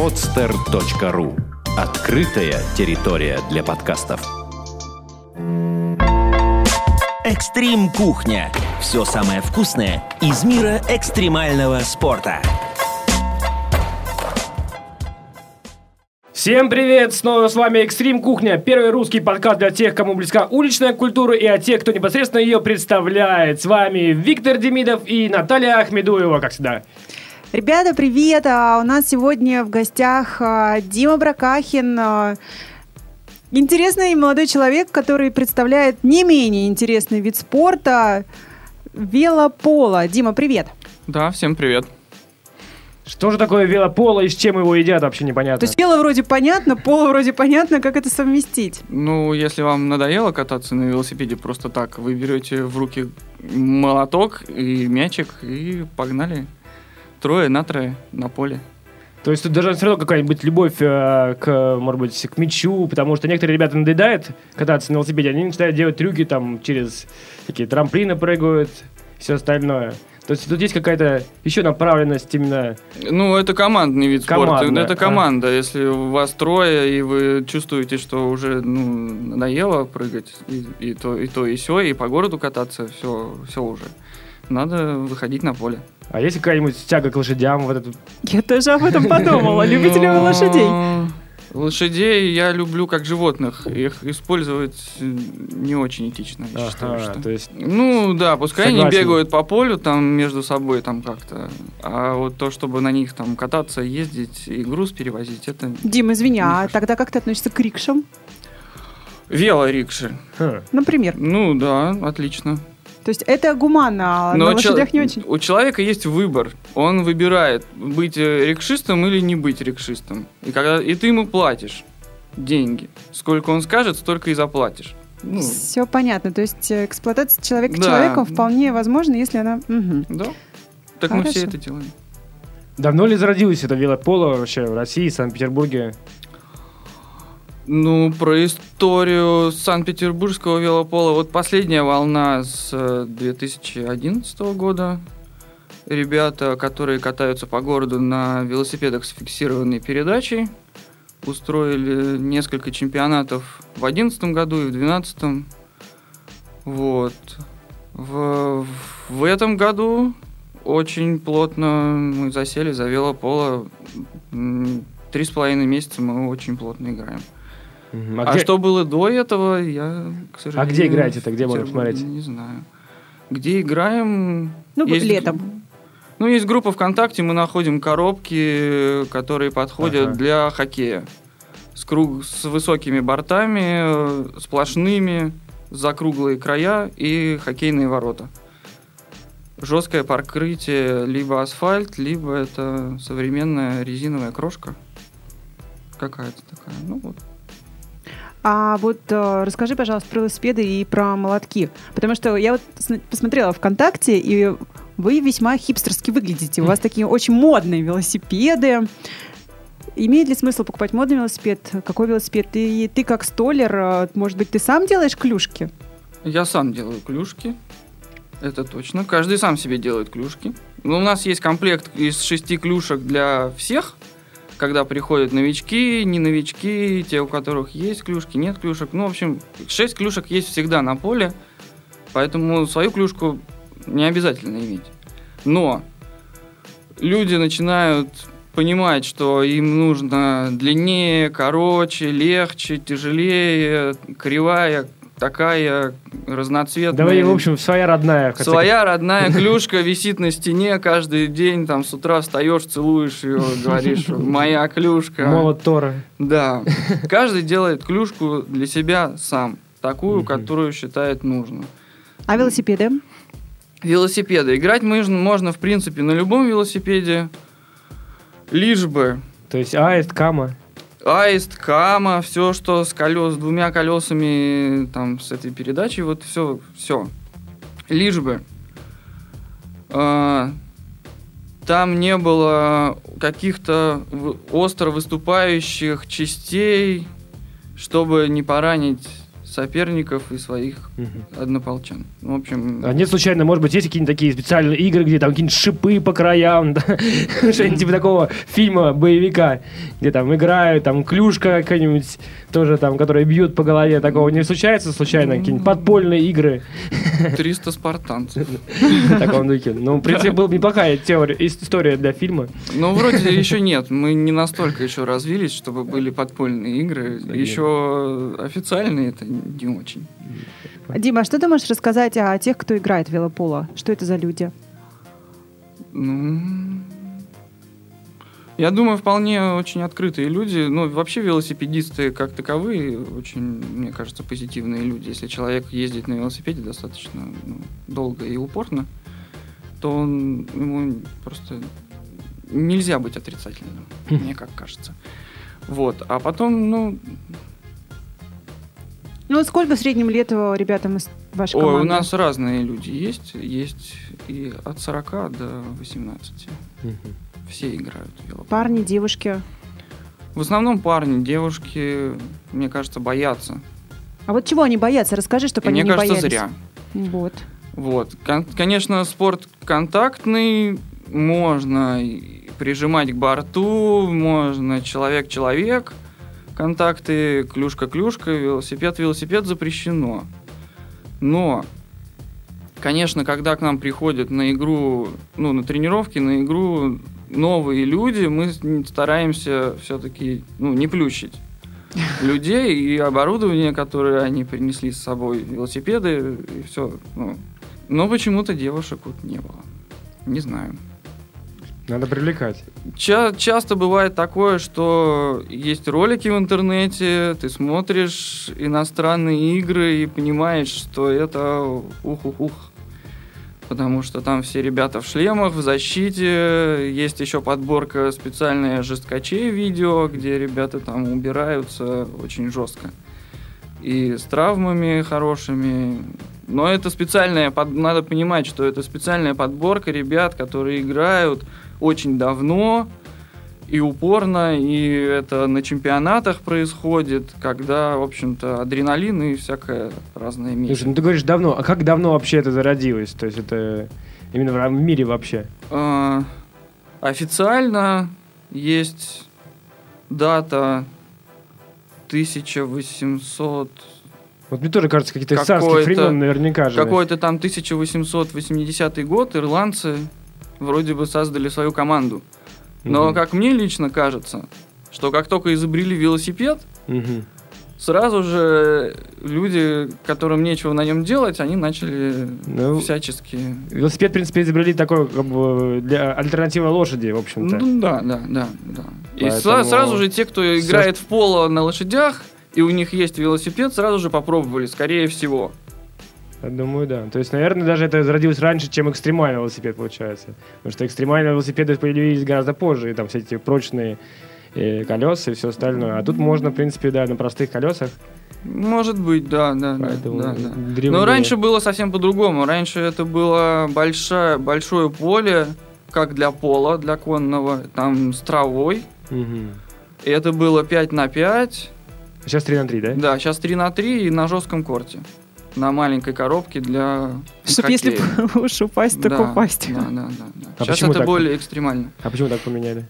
podster.ru Открытая территория для подкастов. Экстрим кухня. Все самое вкусное из мира экстремального спорта. Всем привет! Снова с вами Экстрим Кухня, первый русский подкаст для тех, кому близка уличная культура и от тех, кто непосредственно ее представляет. С вами Виктор Демидов и Наталья Ахмедуева, как всегда. Ребята, привет! А у нас сегодня в гостях а, Дима Бракахин, а, интересный молодой человек, который представляет не менее интересный вид спорта – велополо. Дима, привет! Да, всем привет. Что же такое велополо и с чем его едят, вообще непонятно. То есть вело вроде понятно, поло вроде понятно, как это совместить? Ну, если вам надоело кататься на велосипеде просто так, вы берете в руки молоток и мячик и погнали. Трое на трое на поле. То есть тут даже все равно какая-нибудь любовь э, к, может быть, к мячу, потому что некоторые ребята надоедают кататься на велосипеде, они начинают делать трюки там через такие трамплины прыгают, все остальное. То есть тут есть какая-то еще направленность именно... Ну, это командный вид спорта. Командная, Это а. команда. Если у вас трое, и вы чувствуете, что уже ну, надоело прыгать, и, и то, и то, и все, и по городу кататься, все, все уже. Надо выходить на поле. А есть какая-нибудь тяга к лошадям? Вот этот... Я тоже об этом подумала. Любите ли вы лошадей? Лошадей я люблю как животных. Их использовать не очень этично, я считаю, что. то есть... Ну да, пускай они Согласен. бегают по полю там между собой там как-то. А вот то, чтобы на них там кататься, ездить и груз перевозить, это Дим, извини, а тогда как ты относишься к рикшам? велорикши. хм. Например. Ну да, отлично. То есть это гуманно, а на чел- лошадях не очень. У человека есть выбор. Он выбирает, быть э, рикшистом или не быть рикшистом. И, когда, и ты ему платишь деньги. Сколько он скажет, столько и заплатишь. Ну, Все понятно. То есть э, эксплуатация человека Да. человеком вполне возможна, если она... Мгм. да. Так мы все Хорошо. это делаем. Давно ли зародилось это велополо вообще в России, Санкт-Петербурге? Ну, про историю Санкт-Петербургского велопола. Вот последняя волна с э, 2011 года. Ребята, которые катаются по городу на велосипедах с фиксированной передачей, устроили несколько чемпионатов в 2011 году и в 2012. Вот. В, в этом году очень плотно мы засели за велополо. Три с половиной месяца мы очень плотно играем. А, где- что было до этого, я, к сожалению... А где играете-то? Где можно посмотреть? Не знаю. Где играем? Ну, Есть- летом. Ну, есть группа ВКонтакте, мы находим коробки, которые подходят Ага. для хоккея. С, круг, с высокими бортами, э, сплошными, закруглые края и хоккейные ворота. Жесткое покрытие, либо асфальт, либо это современная резиновая крошка. Какая-то такая. Ну, вот. А вот э, расскажи, пожалуйста, про велосипеды и про молотки. Потому что я вот посмотрела ВКонтакте, и вы весьма хипстерски выглядите. У вас такие очень модные велосипеды. Имеет ли смысл покупать модный велосипед? Какой велосипед? И ты как столер, э, может быть, ты сам делаешь клюшки? Я сам делаю клюшки. Это точно. Каждый сам себе делает клюшки. Но у нас есть комплект из шести клюшек для всех. Когда приходят новички, не новички, те, у которых есть клюшки, нет клюшек. Ну, в общем, шесть клюшек есть всегда на поле. Поэтому свою клюшку не обязательно иметь. Но люди начинают понимать, что им нужно длиннее, короче, легче, тяжелее, кривая, такая, разноцветная. Давай, в общем, своя родная. Своя родная клюшка висит на стене каждый день, там с утра встаешь, целуешь ее, говоришь, моя клюшка. Молот Тора. Да. Каждый делает клюшку для себя сам, такую, которую считает нужным. А велосипеды? Велосипеды. Играть можно, можно, в принципе, на любом велосипеде, лишь бы То есть аист, кама. Аист, кама, все, что с колес, двумя колесами, там, с этой передачей, вот все, все. Лишь бы а, там не было каких-то остро выступающих частей, чтобы не поранить соперников и своих однополчан. В общем, А нет, случайно, может быть, есть какие-нибудь такие специальные игры, где там какие-нибудь шипы по краям, что-нибудь типа такого фильма, боевика, где там играют, там клюшка какая-нибудь, тоже там, которые бьют по голове, такого не случается случайно? Какие-нибудь подпольные игры 300 спартанцев. в таком духе? Ну, в принципе, была бы неплохая теория, история для фильма. Ну, вроде еще нет. Мы не настолько еще развились, чтобы были подпольные игры. Еще официальные это не очень. Дима, а что ты можешь рассказать о тех, кто играет в велополо? Что это за люди? Ну, я думаю, вполне очень открытые люди. Ну, вообще велосипедисты как таковые очень, мне кажется, позитивные люди. Если человек ездит на велосипеде достаточно ну, долго и упорно, то он, ему просто нельзя быть отрицательным, мне как кажется. Вот. А потом, ну, Ну, вот сколько в среднем лет э, ребятам из вашей ой, команды? у нас разные люди есть. Есть и от 40 до 18. Все играют в велопол. Парни, девушки. В основном парни, девушки, мне кажется, боятся. А вот чего они боятся? Расскажи, чтобы И они мне не кажется, боялись. зря. Вот. Вот. Кон- конечно, спорт контактный, можно прижимать к борту, можно человек-человек, контакты клюшка-клюшка, велосипед-велосипед запрещено. Но, конечно, когда к нам приходят на игру, ну, на тренировки, на игру новые люди, мы стараемся все-таки, ну, не плющить людей и оборудование, которое они принесли с собой, велосипеды и все. Ну. Но почему-то девушек вот не было. Не знаю. Надо привлекать. Ча- часто бывает такое, что есть ролики в интернете, ты смотришь иностранные игры и понимаешь, что это ух-ух-ух. Потому что там все ребята в шлемах, в защите. Есть еще подборка специальная жесткачей видео, где ребята там убираются очень жестко. И с травмами хорошими. Но это специальная, под- надо понимать, что это специальная подборка ребят, которые играют очень давно и упорно, и это на чемпионатах происходит, когда, в общем-то, адреналин и всякое разное Слушай, мир. ну ты говоришь давно, а как давно вообще это зародилось? То есть это именно в мире вообще? А, официально есть дата 1800 Вот мне тоже кажется, какие-то царские времен наверняка же. Какой-то там 1880 год ирландцы вроде бы создали свою команду. Но, Мгм. как мне лично кажется, что как только изобрели велосипед, Мгм. сразу же люди, которым нечего на нем делать, они начали Ну, всячески... Велосипед, в принципе, изобрели такой, как бы, для альтернативы лошади, в общем-то. Ну да, да, да, да. И Поэтому сра- сразу же те, кто играет в поло на лошадях, и у них есть велосипед, сразу же попробовали, скорее всего. Я думаю, да. То есть, наверное, даже это зародилось раньше, чем экстремальный велосипед, получается. Потому что экстремальные велосипеды появились гораздо позже, и там все эти прочные э, колеса и все остальное. А тут можно, в принципе, да, на простых колесах. Может быть, да, да, Поэтому да, да. древние- Но раньше было совсем по-другому. Раньше это было большое, большое поле, как для пола, для конного, там с травой. Мгм. И это было 5 на 5. А сейчас 3 на 3, да? Да, сейчас 3 на 3 и на жестком корте. На маленькой коробке для Чтоб если уж упасть, так Да, упасть. Да, да, да. да. А Сейчас это так? более экстремально. А почему так поменяли?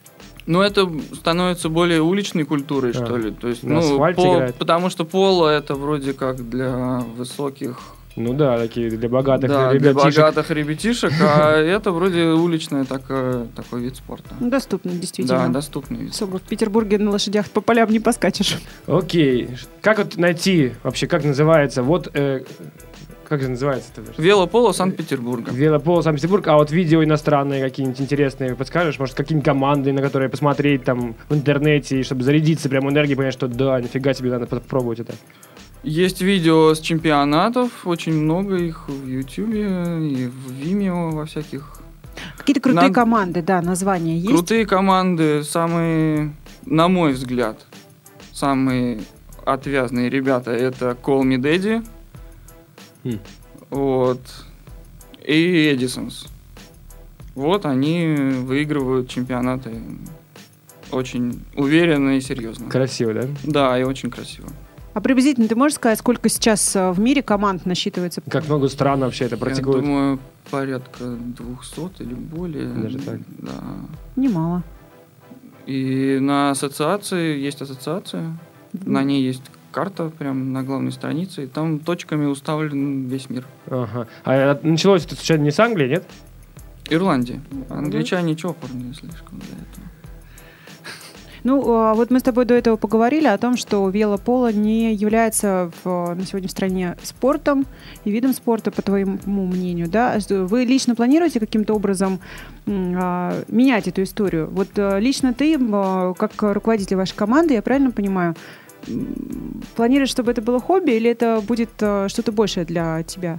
Ну, это становится более уличной культурой, А, что ли. То есть, на ну, асфальте по- играют? потому что поло это вроде как для высоких, Ну да, такие для богатых да, для ребятишек. богатых ребятишек, а это вроде уличный такой, такой вид спорта. Ну, доступно, Да, действительно. доступный вид. Особо в Петербурге на лошадях по полям не поскачешь. Окей. Как вот найти вообще, как называется? Вот, э, как же называется это? Велополо Санкт-Петербурга. Велопол Санкт-Петербург, а вот видео иностранные какие-нибудь интересные подскажешь? Может, какие-нибудь команды, на которые посмотреть там в интернете, и чтобы зарядиться прям энергией, понять, что да, нифига себе, надо попробовать это. Есть видео с чемпионатов, очень много их в Ютубе и в Vimeo во всяких. Какие-то крутые Надо- команды, да, названия есть? Крутые команды, самые, на мой взгляд, самые отвязные ребята это Call Me Daddy, Хм. вот, и Эдисонс. Вот они выигрывают чемпионаты очень уверенно и серьезно. Красиво, да? Да, и очень красиво. А приблизительно ты можешь сказать, сколько сейчас э, в мире команд насчитывается? Как много стран вообще это Я практикуют? думаю, порядка 200 или более. Даже так? Да. Немало. И на ассоциации есть ассоциация, на ней есть карта прям на главной странице, и там точками уставлен весь мир. Ага. А это началось это случайно не с Англии, нет? Ирландия. Англичане чопорные слишком для этого. Ну, а вот мы с тобой до этого поговорили о том, что велополо не является в- на сегодня в стране спортом и видом спорта, по твоему мнению, да? Что Вы лично планируете каким-то образом а, менять эту историю? Вот э, лично ты, а, как руководитель вашей команды, я правильно понимаю, планируешь, чтобы это было хобби или это будет э, что-то большее для тебя?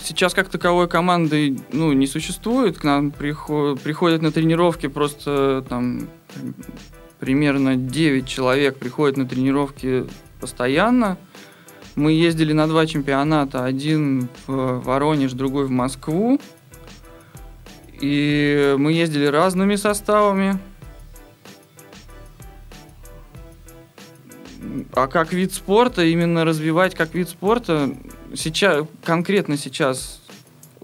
Сейчас как таковой команды ну, не существует. К нам прихо- приходят на тренировки просто там примерно 9 человек приходят на тренировки постоянно. Мы ездили на два чемпионата. Один в Воронеж, другой в Москву. И мы ездили разными составами. А как вид спорта, именно развивать как вид спорта, сейчас, конкретно сейчас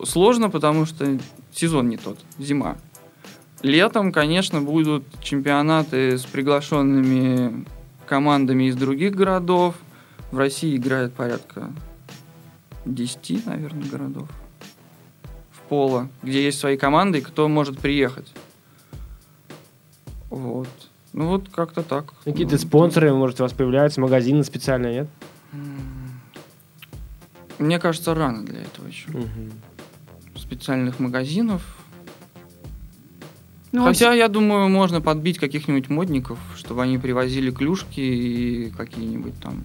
сложно, потому что сезон не тот, зима. Летом, конечно, будут чемпионаты с приглашенными командами из других городов. В России играет порядка 10, наверное, городов в поло, где есть свои команды, и кто может приехать. Вот. Ну вот как-то так. Какие-то спонсоры, может, у вас появляются, магазины специальные, нет? Мне кажется, рано для этого еще. Специальных магазинов. Ну, Хотя, я думаю, можно подбить каких-нибудь модников, чтобы они привозили клюшки и какие-нибудь там.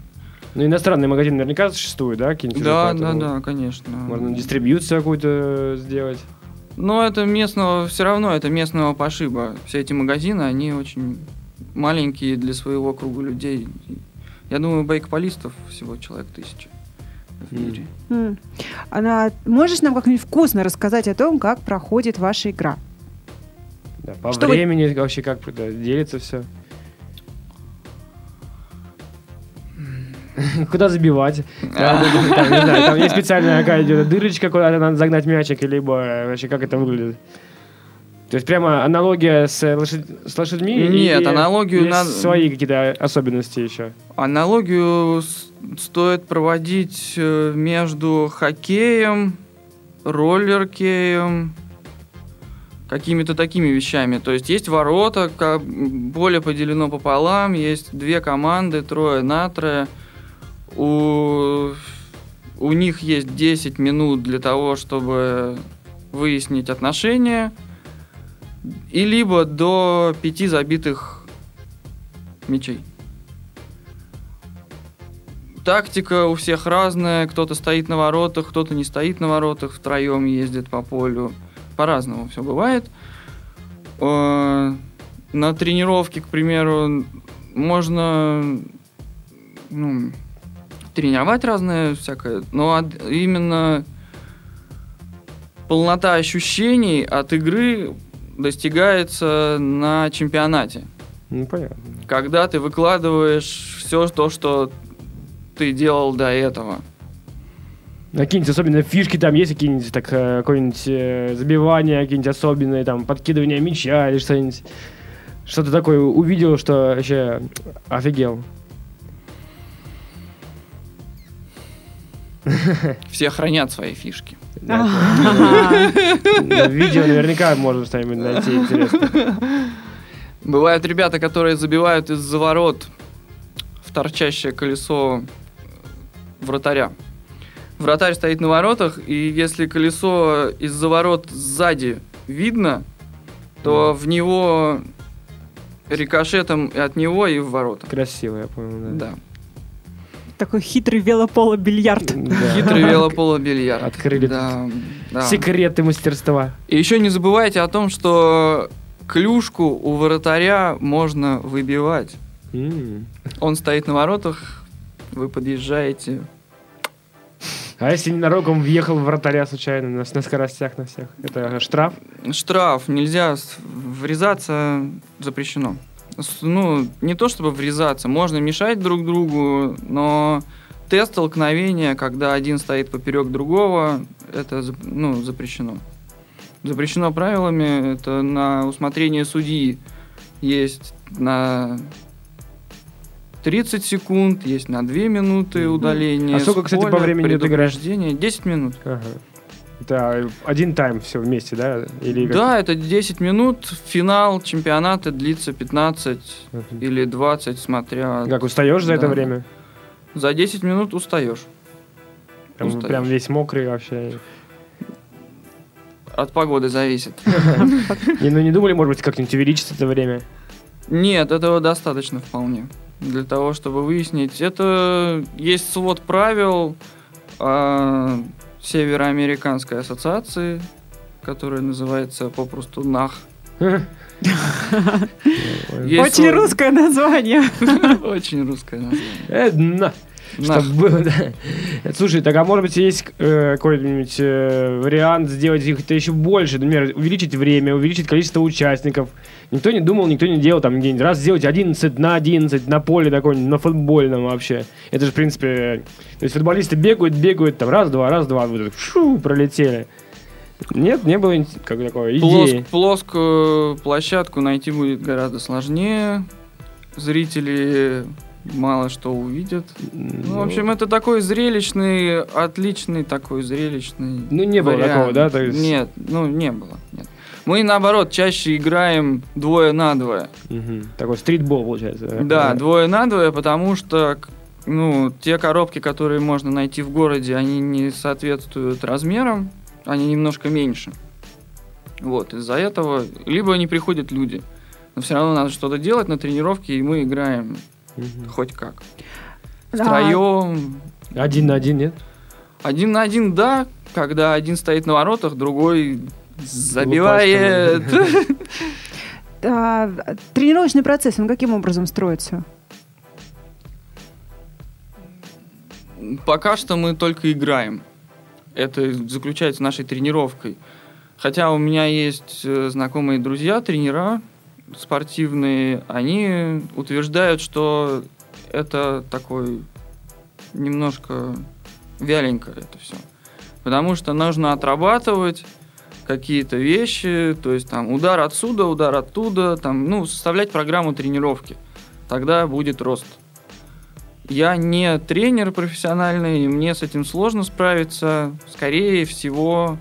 Ну, иностранные магазины наверняка существуют, да? какие-нибудь уже, Да, да, да, конечно. Можно дистрибьюцию какую-то сделать. Но это местного, все равно это местного пошиба. Все эти магазины, они очень маленькие для своего круга людей. Я думаю, байкполистов всего человек тысяча в мире. М. Она, можешь нам как-нибудь вкусно рассказать о том, как проходит ваша игра? Да, по Что вы- времени вообще как да, делится все. Куда забивать? Там, там, не знаю, там есть специальная какая-то дырочка, куда надо загнать мячик, либо э, вообще как это выглядит? То есть прямо аналогия с, лошадь- с лошадьми? Нет, или аналогию есть надо- свои какие-то особенности еще? Аналогию стоит проводить э, между хоккеем, роллеркеем, какими-то такими вещами. То есть есть ворота, ка- поле поделено пополам, есть две команды, трое на трое. У, у них есть 10 минут для того, чтобы выяснить отношения. И либо до пяти забитых мячей. Тактика у всех разная. Кто-то стоит на воротах, кто-то не стоит на воротах, втроем ездит по полю. По-разному все бывает. Э, На тренировке, к примеру, можно ну, тренировать разное всякое, но именно полнота ощущений от игры достигается на чемпионате Ну, понятно. когда ты выкладываешь все то, что ты делал до этого. А Какие-нибудь особенные фишки там есть, какие-нибудь так, э, какое-нибудь э, забивание, какие-нибудь особенные там подкидывание мяча или что-нибудь. Что-то такое увидел, что вообще офигел. Все хранят свои фишки. Видео наверняка можно что-нибудь найти интересное. Бывают ребята, которые забивают из-за ворот в торчащее колесо вратаря. Вратарь стоит на воротах, и если колесо из-за ворот сзади видно, то в него рикошетом и от него и в ворота. Красиво, я понял, да. Да. Такой хитрый велополо-бильярд. Да. Хитрый велополо-бильярд. Открыли Да, да. Секреты мастерства. И еще не забывайте о том, что клюшку у вратаря можно выбивать. Он стоит на воротах, вы подъезжаете. А если ненароком въехал в вратаря случайно на, на скоростях на всех? Это штраф? Штраф, нельзя врезаться, запрещено. Ну, не то чтобы врезаться, можно мешать друг другу, но тест столкновения, когда один стоит поперек другого, это ну, запрещено. Запрещено правилами, это на усмотрение судьи есть на 30 секунд, есть на 2 минуты удаления. А сколько, кстати, по времени ты играешь? предупреждение. 10 минут. Ага. Это один тайм все вместе, да? Или как- Да, это 10 минут. Финал чемпионата длится 15 Мгм. или 20, смотря. Как устаешь за это Да. время? За 10 минут устаешь. Прям, Устаешь. прям весь мокрый вообще. От погоды зависит. Ну не думали, может быть, как-нибудь увеличить это время? Нет, этого достаточно вполне. Для того, чтобы выяснить. Это есть свод правил а, Североамериканской ассоциации, которая называется попросту НАХ. Очень русское название. Очень русское название. Э, на. НАХ. Чтоб было, да. Слушай, так а может быть есть э, какой-нибудь э, вариант сделать их-то еще больше? Например, увеличить время, увеличить количество участников. Никто не думал, никто не делал там где-нибудь. Раз сделать 11 на 11 на поле такой, на футбольном вообще. Это же, в принципе, то есть футболисты бегают, бегают, там раз-два, раз-два, вот так, шу, пролетели. Нет, не было как такой Плоск- идеи. плоскую площадку найти будет гораздо сложнее. Зрители мало что увидят. Ну, в общем, это такой зрелищный, отличный такой зрелищный. Ну, не было вариант. такого, да? то есть- Нет, ну не было. Нет. Мы наоборот чаще играем двое на двое. Мгм. Такой стритбол, получается. Да, двое на двое, потому что ну, те коробки, которые можно найти в городе, они не соответствуют размерам, они немножко меньше. Вот, из-за этого либо не приходят люди. Но все равно надо что-то делать на тренировке, и мы играем Мгм. хоть как. Да. Втроем. Один на один, нет? Один на один, да, когда один стоит на воротах, другой забивает. Тренировочный процесс, он каким образом строится? Пока что мы только играем. Это заключается нашей тренировкой. Хотя у меня есть э, знакомые друзья, тренера спортивные, они утверждают, что это такой немножко вяленько это все. Потому что нужно отрабатывать какие-то вещи, то есть там удар отсюда, удар оттуда, там, ну, составлять программу тренировки. Тогда будет рост. Я не тренер профессиональный, и мне с этим сложно справиться. Скорее всего,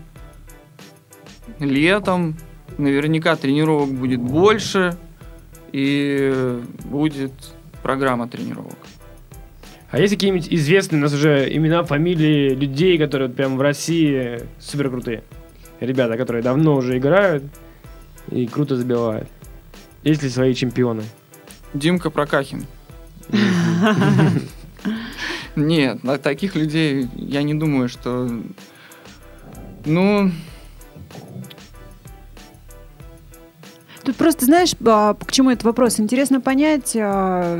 летом наверняка тренировок будет больше, и будет программа тренировок. А есть какие-нибудь известные у нас уже имена, фамилии людей, которые вот прям в России супер крутые? Ребята, которые давно уже играют и круто забивают. Есть ли свои чемпионы? Димка Прокахин. Нет, таких людей я не думаю, что... Ну, Тут просто, знаешь, а, к чему этот вопрос? Интересно понять, а,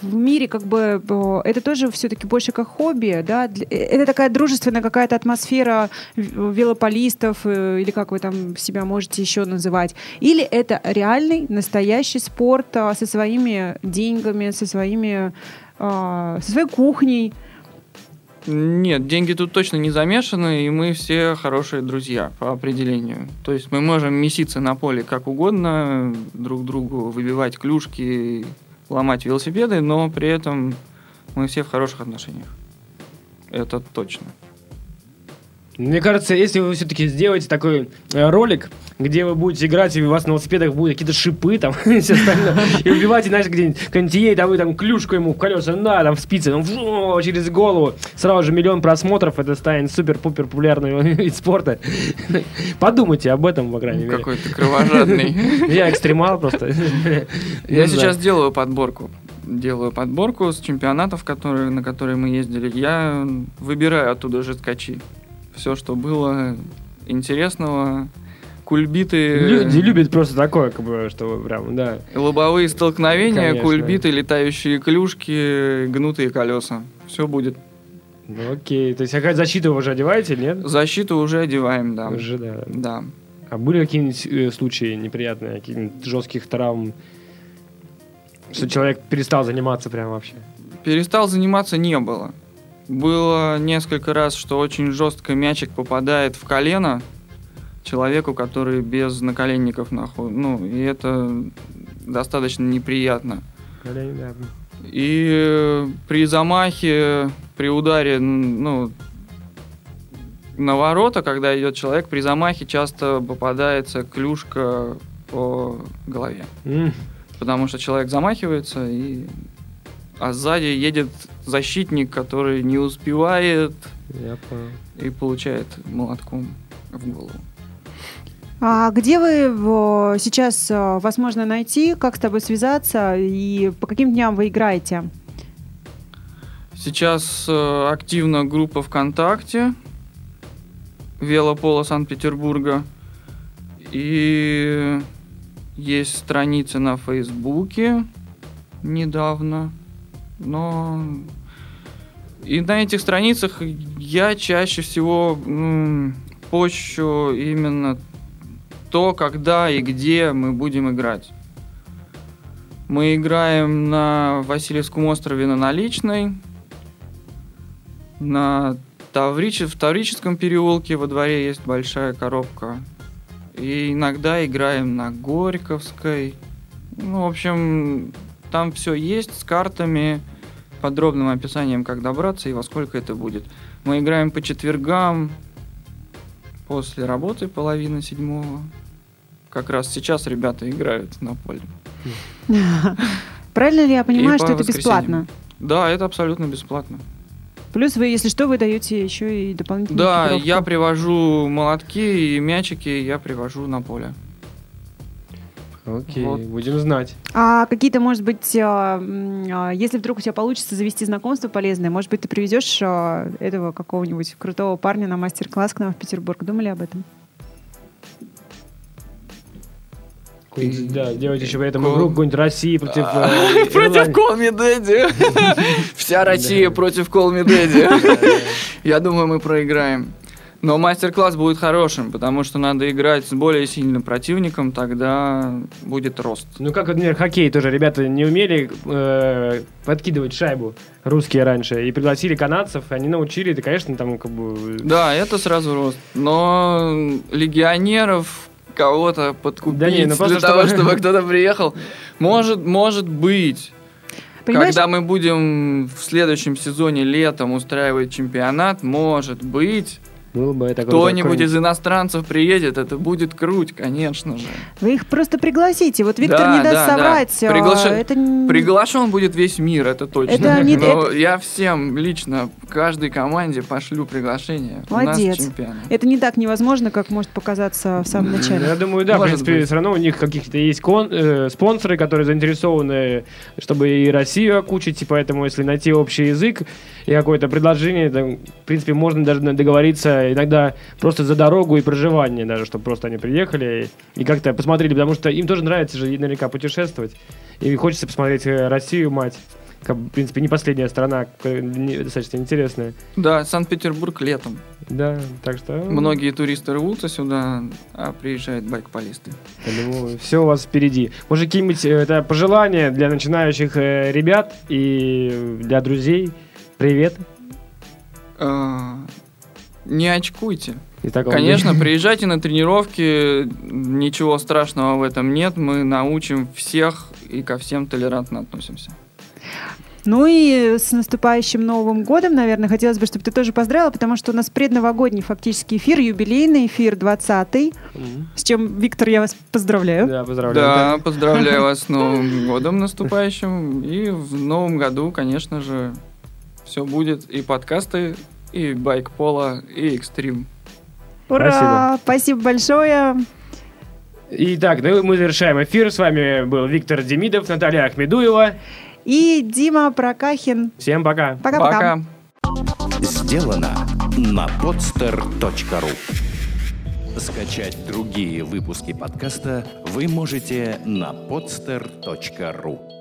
в мире как бы а, это тоже все-таки больше как хобби, да? Э, Это такая дружественная какая-то атмосфера велополистов, э, или как вы там себя можете еще называть? Или это реальный, настоящий спорт со своими деньгами, со своими со своей кухней? Нет, деньги тут точно не замешаны, и мы все хорошие друзья по определению. То есть мы можем меситься на поле как угодно, друг другу выбивать клюшки, ломать велосипеды, но при этом мы все в хороших отношениях. Это точно. Мне кажется, если вы все-таки сделаете такой э, ролик, где вы будете играть, и у вас на велосипедах будут какие-то шипы там, и все остальное, и убиваете, знаешь, где-нибудь континент, а вы там клюшку ему в колеса, на, там в спице, там, фу, через голову, сразу же миллион просмотров, это станет супер-пупер популярный вид спорта. Подумайте об этом, по крайней мере. Какой ты кровожадный. Я экстремал просто. Я сейчас делаю подборку. Делаю подборку с чемпионатов, которые, на которые мы ездили. Я выбираю оттуда жесткачи. Все, что было интересного. Кульбиты, Люди любят просто такое, как бы, что прям, да. лобовые столкновения, Конечно. кульбиты, летающие клюшки, гнутые колеса. Все будет. Ну окей, то есть какая защита вы уже одеваете, или нет? Защиту уже одеваем, да. Уже, да. Да. А были какие-нибудь э, случаи неприятные, каких-нибудь жестких травм? Что человек перестал заниматься прям вообще. Перестал заниматься не было. Было несколько раз, что очень жестко мячик попадает в колено человеку, который без наколенников находится. Ну, и это достаточно неприятно. И э, при замахе, при ударе, ну, на ворота, когда идет человек, при замахе часто попадается клюшка по голове. М, Потому что человек замахивается, и... а сзади едет защитник, который не успевает Я понял. и получает молотком в голову. А где вы сейчас э, вас можно найти, как с тобой связаться и по каким дням вы играете? Сейчас э, активна группа ВКонтакте Велопола Санкт-Петербурга. И есть страницы на Фейсбуке недавно. Но и на этих страницах я чаще всего пощу именно то, когда и где мы будем играть. Мы играем на Васильевском острове на наличной, на Тавриче, в Таврическом переулке во дворе есть большая коробка. И иногда играем на Горьковской. Ну, в общем, там все есть с картами, подробным описанием, как добраться и во сколько это будет. Мы играем по четвергам после работы половины седьмого. Как раз сейчас ребята играют на поле. Правильно ли я понимаю, И что по это бесплатно? Да, это абсолютно бесплатно. Плюс вы, если что, вы даете еще и дополнительную Да, я привожу молотки и мячики, я привожу на поле. Окей, Вот. будем знать. А какие-то, может быть, а, м, а, если вдруг у тебя получится завести знакомство полезное, может быть, ты приведешь а, этого какого-нибудь крутого парня на мастер-класс к нам в Петербург. Думали об этом? Да, делать еще при этом Кол- игру какую-нибудь России против... э, Против Ирландии. Колми Дэдди. Вся Россия против Колми Дэдди. Я думаю, мы проиграем. Но мастер-класс будет хорошим, потому что надо играть с более сильным противником, тогда будет рост. Ну, как, например, хоккей тоже. Ребята не умели э, подкидывать шайбу русские раньше. И пригласили канадцев, они научили. Это, конечно, там как бы... Да, это сразу рост. Но легионеров кого-то подкупить Да не, ну просто для того, чтобы- чтобы кто-то приехал, может, может быть. Понимаешь, Когда мы будем в следующем сезоне летом устраивать чемпионат, может быть, Было бы это кто-нибудь из иностранцев приедет, это будет круть, конечно же. вы их просто пригласите. Вот Виктор Да, не даст да, да. соврать. а, Приглаша- Это Приглашен будет весь мир, это точно. Это не- Но это- я всем лично, каждой команде пошлю приглашение. Молодец. У нас чемпионат. это не так невозможно, как может показаться в самом начале. Я думаю, да, в Может принципе, быть. все равно у них каких-то есть кон- э, спонсоры, которые заинтересованы, чтобы и Россию окучить, и поэтому, если найти общий язык и какое-то предложение, то, в принципе, можно даже договориться иногда просто за дорогу и проживание, даже, чтобы просто они приехали и, и как-то посмотрели, потому что им тоже нравится же наверняка путешествовать, и хочется посмотреть э, Россию, мать. Как, в принципе, не последняя страна, достаточно интересная. Да, Санкт-Петербург летом. Да, так что... Многие туристы рвутся сюда, а приезжают байкполисты. Я думаю, все у вас впереди. Может, какие-нибудь э, это пожелания для начинающих э, ребят и для друзей? Привет. Не очкуйте. И так, Конечно, приезжайте на тренировки, ничего страшного в этом нет, мы научим всех и ко всем толерантно относимся. Ну и с наступающим Новым годом, наверное, хотелось бы, чтобы ты тоже поздравила, потому что у нас предновогодний фактически эфир, юбилейный эфир 20-й, Мгм. с чем, Виктор, я вас поздравляю. Да, поздравляю. Да, поздравляю вас с Новым годом наступающим. И в новом году, конечно же, все будет. И подкасты, и байк-пола, и экстрим. Ура! Спасибо большое. Итак, ну, мы завершаем эфир. С вами был Виктор Демидов, Наталья Ахмедуева. И Дима Прокахин. Всем пока. Пока-пока. Сделано на podster.ru Скачать другие выпуски подкаста вы можете на podster.ru